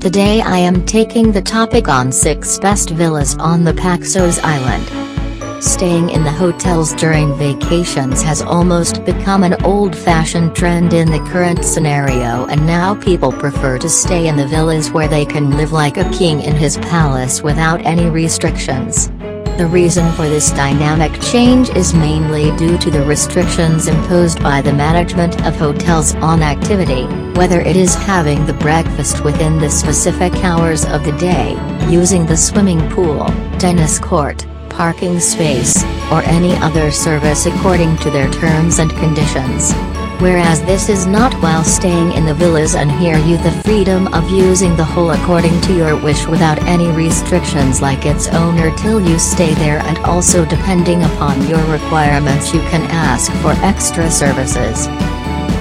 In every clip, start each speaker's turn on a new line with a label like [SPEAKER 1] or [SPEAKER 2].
[SPEAKER 1] Today I am taking the topic on 6 best villas on the Paxos Island. Staying in the hotels during vacations has almost become an old-fashioned trend in the current scenario and now people prefer to stay in the villas where they can live like a king in his palace without any restrictions. The reason for this dynamic change is mainly due to the restrictions imposed by the management of hotels on activity, whether it is having the breakfast within the specific hours of the day, using the swimming pool, tennis court, parking space, or any other service according to their terms and conditions. Whereas this is not while staying in the villas and here you the freedom of using the whole according to your wish without any restrictions like its owner till you stay there and also depending upon your requirements you can ask for extra services.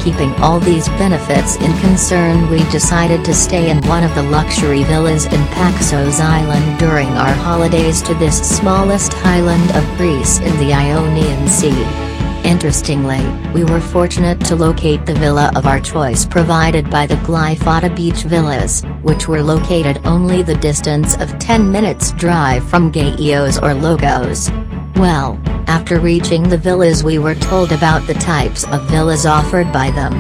[SPEAKER 1] Keeping all these benefits in concern we decided to stay in one of the luxury villas in Paxos Island during our holidays to this smallest island of Greece in the Ionian Sea. Interestingly, we were fortunate to locate the villa of our choice provided by the Glyfada Beach Villas, which were located only the distance of 10 minutes drive from Gaios or Logos. Well, after reaching the villas we were told about the types of villas offered by them.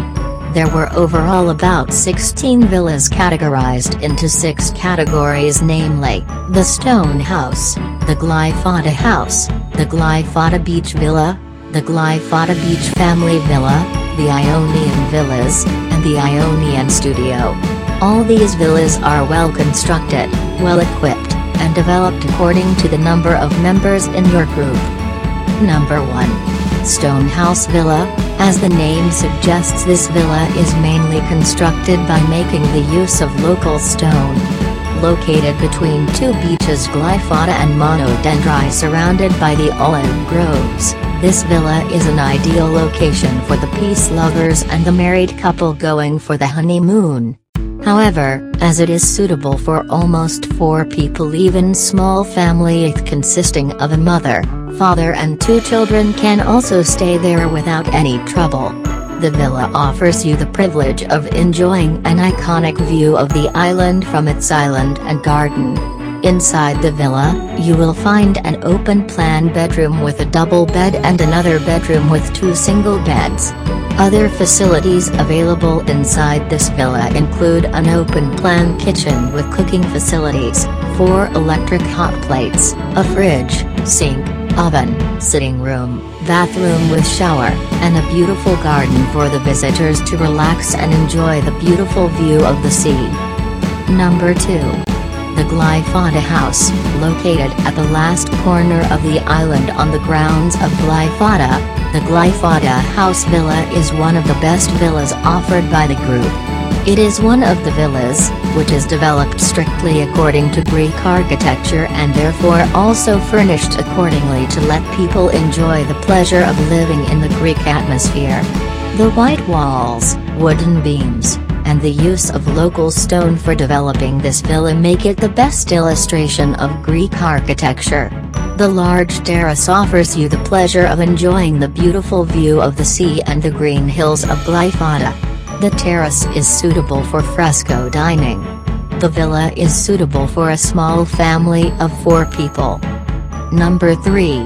[SPEAKER 1] There were overall about 16 villas categorized into six categories namely, the Stone House, the Glyfada House, the Glyfada Beach Villa, the Glyfada Beach Family Villa, the Ionian Villas, and the Ionian Studio. All these villas are well constructed, well equipped, and developed according to the number of members in your group. Number 1. Stonehouse Villa, as the name suggests this villa is mainly constructed by making the use of local stone. Located between two beaches Glyfada and Monodendri surrounded by the olive groves, this villa is an ideal location for the peace lovers and the married couple going for the honeymoon. However, as it is suitable for almost four people even small family consisting of a mother, father and two children can also stay there without any trouble. The villa offers you the privilege of enjoying an iconic view of the island from its island and garden. Inside the villa, you will find an open-plan bedroom with a double bed and another bedroom with two single beds. Other facilities available inside this villa include an open-plan kitchen with cooking facilities, four electric hot plates, a fridge, sink, oven, sitting room, bathroom with shower, and a beautiful garden for the visitors to relax and enjoy the beautiful view of the sea. Number 2. The Glyfada House, located at the last corner of the island on the grounds of Glyfada, the Glyfada House Villa is one of the best villas offered by the group. It is one of the villas, which is developed strictly according to Greek architecture and therefore also furnished accordingly to let people enjoy the pleasure of living in the Greek atmosphere. The white walls, wooden beams, and the use of local stone for developing this villa make it the best illustration of Greek architecture. The large terrace offers you the pleasure of enjoying the beautiful view of the sea and the green hills of Glyfada. The terrace is suitable for fresco dining. The villa is suitable for a small family of four people. Number 3.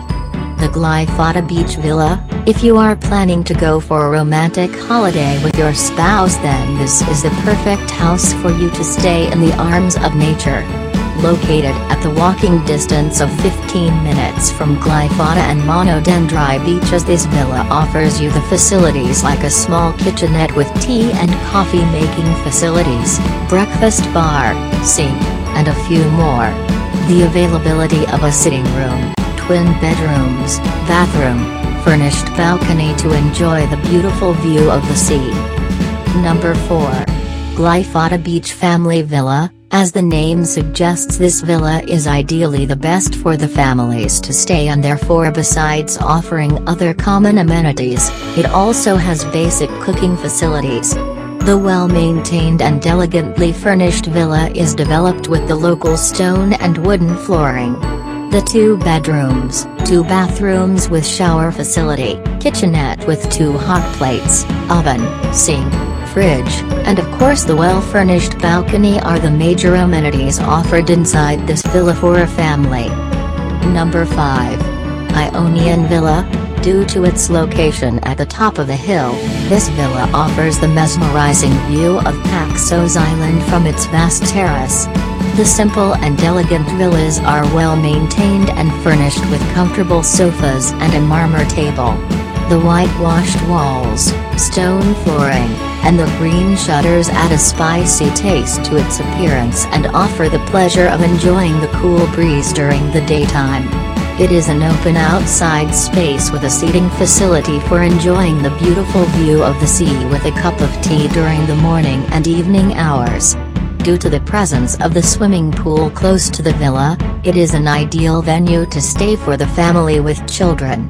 [SPEAKER 1] The Glyfada Beach Villa, if you are planning to go for a romantic holiday with your spouse then this is the perfect house for you to stay in the arms of nature located at the walking distance of 15 minutes from Glyfada and Monodendri beaches this villa offers you the facilities like a small kitchenette with tea and coffee making facilities, breakfast bar, sink, and a few more. The availability of a sitting room, twin bedrooms, bathroom, furnished balcony to enjoy the beautiful view of the sea. Number 4. Glyfada Beach Family Villa, as the name suggests this villa is ideally the best for the families to stay and therefore besides offering other common amenities, it also has basic cooking facilities. The well-maintained and elegantly furnished villa is developed with the local stone and wooden flooring. The two bedrooms, two bathrooms with shower facility, kitchenette with two hot plates, oven, sink, fridge, And of course the well-furnished balcony are the major amenities offered inside this villa for a family. Number 5. Ionian Villa, Due to its location at the top of the hill, this villa offers the mesmerizing view of Paxos Island from its vast terrace. The simple and elegant villas are well maintained and furnished with comfortable sofas and a marmor table. The whitewashed walls, stone flooring, and the green shutters add a spicy taste to its appearance and offer the pleasure of enjoying the cool breeze during the daytime. It is an open outside space with a seating facility for enjoying the beautiful view of the sea with a cup of tea during the morning and evening hours. Due to the presence of the swimming pool close to the villa, it is an ideal venue to stay for the family with children.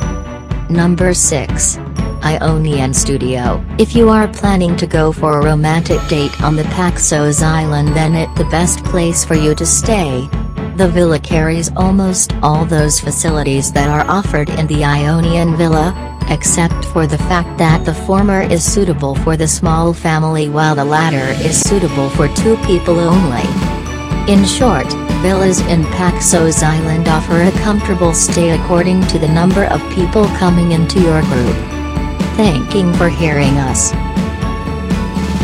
[SPEAKER 1] Number 6. Ionian Studio If you are planning to go for a romantic date on the Paxos Island then it the best place for you to stay. The villa carries almost all those facilities that are offered in the Ionian Villa, except for the fact that the former is suitable for the small family while the latter is suitable for two people only. In short, villas in Paxos Island offer a comfortable stay according to the number of people coming into your group. Thanking for hearing us.